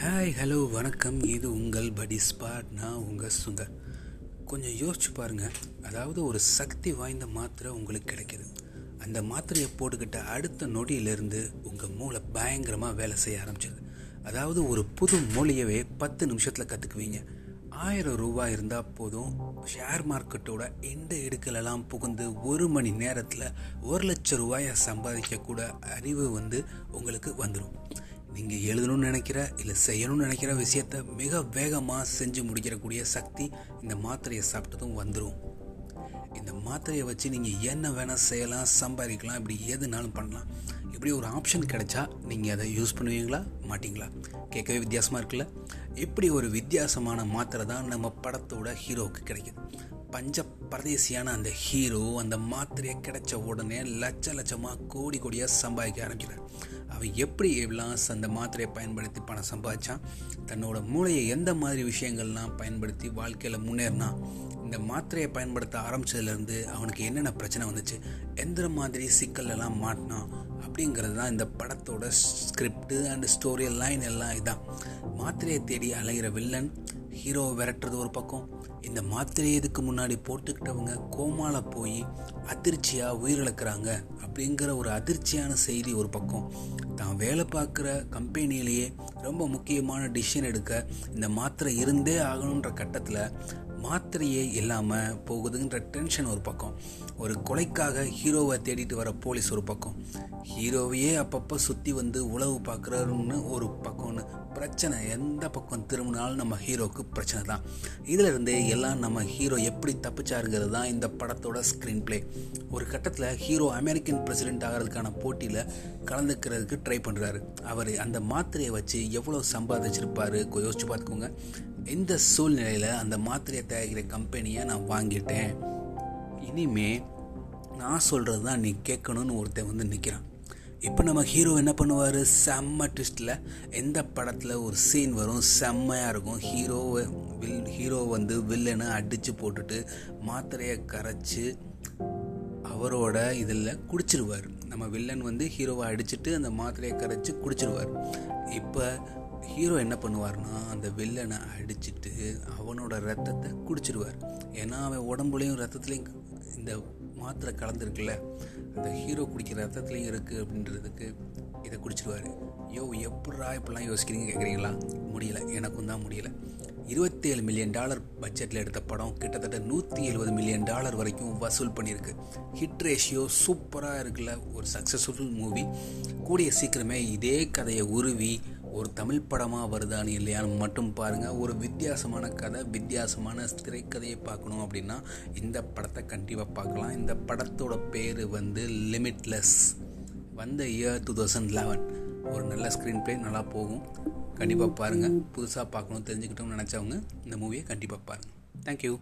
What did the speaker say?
Hi hello வணக்கம். இது உங்கள் படி ஸ்பாட் நான் உங்கள் சுந்தர் கொஞ்சம் யோசிச்சு பாருங்கள் அதாவது ஒரு சக்தி வாய்ந்த மாத்திரை உங்களுக்கு கிடைக்கிது. அந்த மாத்திரையை போட்டுக்கிட்ட அடுத்த நொடியிலிருந்து உங்கள் மூளை பயங்கரமாக வேலை செய்ய ஆரம்பிச்சிது. அதாவது ஒரு புது மொழியவே பத்து நிமிஷத்தில் கற்றுக்குவீங்க ஆயிரம் ரூபாய் இருந்தால் போதும். ஷேர் மார்க்கெட்டோட எந்த இடுக்கலெல்லாம் புகுந்து ஒரு மணி நேரத்தில் ஒரு லட்சம் ரூபாயை சம்பாதிக்கக்கூட அறிவு வந்து உங்களுக்கு வந்துடும் நீங்கள் எழுதணும்னு நினைக்கிற இல்லை செய்யணும்னு நினைக்கிற விஷயத்த மிக வேகமாக செஞ்சு முடிக்கிறக்கூடிய சக்தி இந்த மாத்திரையை சாப்பிட்டதும் வந்துடும் இந்த மாத்திரையை வச்சு நீங்கள் என்ன வேணால் செய்யலாம் சம்பாதிக்கலாம் இப்படி எதுனாலும் பண்ணலாம். இப்படி ஒரு ஆப்ஷன் கிடைச்சா நீங்கள் அதை யூஸ் பண்ணுவீங்களா? மாட்டிங்களா? கேட்கவே வித்தியாசமாக இருக்குல்ல? இப்படி ஒரு வித்தியாசமான மாத்திரை தான் நம்ம படத்தோட ஹீரோவுக்கு கிடைக்குது. பஞ்ச பரதேசியான அந்த ஹீரோ அந்த மாத்திரையை கிடைச்ச உடனே லட்ச லட்சமாக கோடி கோடியாக சம்பாதிக்க ஆரம்பிக்கிறார். அவன் எப்படி எல்லாம் அந்த மாத்திரையை பயன்படுத்தி பணம் சம்பாதிச்சான்? தன்னோட மூளையை எந்த மாதிரி விஷயங்கள்லாம் பயன்படுத்தி வாழ்க்கையில் முன்னேறினா இந்த மாத்திரையை பயன்படுத்த ஆரம்பிச்சதுலேருந்து அவனுக்கு என்னென்ன பிரச்சனை வந்துச்சு? எந்த மாதிரி சிக்கல் மாட்டினான். அப்படிங்கிறது தான் இந்த படத்தோட ஸ்கிரிப்டு அண்ட் ஸ்டோரி லைன் எல்லாம் இதான். மாத்திரையை தேடி அலைகிற வில்லன் ஹீரோவை விரட்டுறது ஒரு பக்கம். இந்த மாத்திரை இதுக்கு முன்னாடி போட்டுக்கிட்டவங்க கோமால போய் அதிர்ச்சியாக உயிரிழக்கிறாங்க அப்படிங்கிற ஒரு அதிர்ச்சியான செய்தி ஒரு பக்கம். தான் வேலை பார்க்குற கம்பெனிலேயே ரொம்ப முக்கியமான டிசிஷன் எடுக்க இந்த மாத்திரை இருந்தே ஆகணுன்ற கட்டத்தில் மாத்திரையே இல்லாமல் போகுதுன்ற டென்ஷன் ஒரு பக்கம். ஒரு கொலைக்காக ஹீரோவை தேடிட்டு வர போலீஸ் ஒரு பக்கம். ஹீரோவையே அப்பப்போ சுற்றி வந்து உழவு பார்க்குறாருன்னு ஒரு பக்கம்னு பிரச்சனை. எந்த பக்கம் திரும்பினாலும் நம்ம ஹீரோவுக்கு பிரச்சனை தான். இதில் எல்லாம் நம்ம ஹீரோ எப்படி தப்பிச்சாருங்கிறது தான் இந்த படத்தோட ஸ்க்ரீன் பிளே ஒரு கட்டத்தில் ஹீரோ அமெரிக்கன் பிரசிடென்ட் ஆகிறதுக்கான போட்டியில் கலந்துக்கிறதுக்கு ட்ரை பண்ணுறாரு அவர் அந்த மாத்திரையை வச்சு எவ்வளோ சம்பாதிச்சிருப்பாரு யோசிச்சு பார்த்துக்கோங்க. இந்த சூழ்நிலையில் அந்த மாத்திரையை தயாரிக்கிற கம்பெனியை நான் வாங்கிட்டேன். இனிமே நான் சொல்கிறது தான் நீ கேட்கணும்னு ஒருத்தன் வந்து நிற்கிறான் இப்போ நம்ம ஹீரோ என்ன பண்ணுவார்? செம்ம ட்விஸ்ட்டில் எந்த படத்தில் ஒரு சீன் வரும் செம்மையாக இருக்கும் ஹீரோவை வில் ஹீரோ வந்து வில்லனை அடித்து போட்டுட்டு மாத்திரையை கரைச்சி அவரோட இதில் குடிச்சிருவார். நம்ம வில்லன் வந்து ஹீரோவை அடிச்சுட்டு அந்த மாத்திரையை கரைச்சி குடிச்சிருவார். இப்போ ஹீரோ என்ன பண்ணுவார்னா அந்த வில்லனை அடிச்சுட்டு அவனோட ரத்தத்தை குடிச்சிருவார். ஏன்னா அவன் உடம்புலையும் ரத்தத்துலேயும் இந்த மாத்திரை கலந்துருக்குல்ல அந்த ஹீரோ குடிக்கிற ரத்தத்துலேயும் இருக்குது அப்படின்றதுக்கு இதை குடிச்சிடுவார் யோ எப்படா இப்படிலாம் யோசிக்கிறீங்க கேட்குறீங்களா முடியல. எனக்கும் தான் முடியல. இருபத்தேழு மில்லியன் டாலர் பட்ஜெட்டில் எடுத்த படம் கிட்டத்தட்ட நூற்றி எழுபது மில்லியன் டாலர் வரைக்கும் வசூல் பண்ணியிருக்கு. ஹிட் ரேஷியோ சூப்பராக இருக்குல்ல. ஒரு சக்ஸஸ்ஃபுல் மூவி கூடிய சீக்கிரமே இதே கதையை உருவி ஒரு தமிழ் படமாக வருதான்னு இல்லையான்னு மட்டும் பாருங்கள் ஒரு வித்தியாசமான கதை வித்தியாசமான திரைக்கதையை பார்க்கணும் அப்படின்னா இந்த படத்தை கண்டிப்பாக பார்க்கலாம். இந்த படத்தோட பேர் வந்து லிமிட்லெஸ் வந்த இயர் டூ தௌசண்ட் லெவன் ஒரு நல்ல ஸ்க்ரீன் ப்ளே நல்லா போகும். கண்டிப்பாக பாருங்கள் புதுசாக பார்க்கணும் தெரிஞ்சுக்கிட்டோம்னு நினச்சவங்க இந்த மூவியை கண்டிப்பாக பாருங்கள் தேங்க்யூ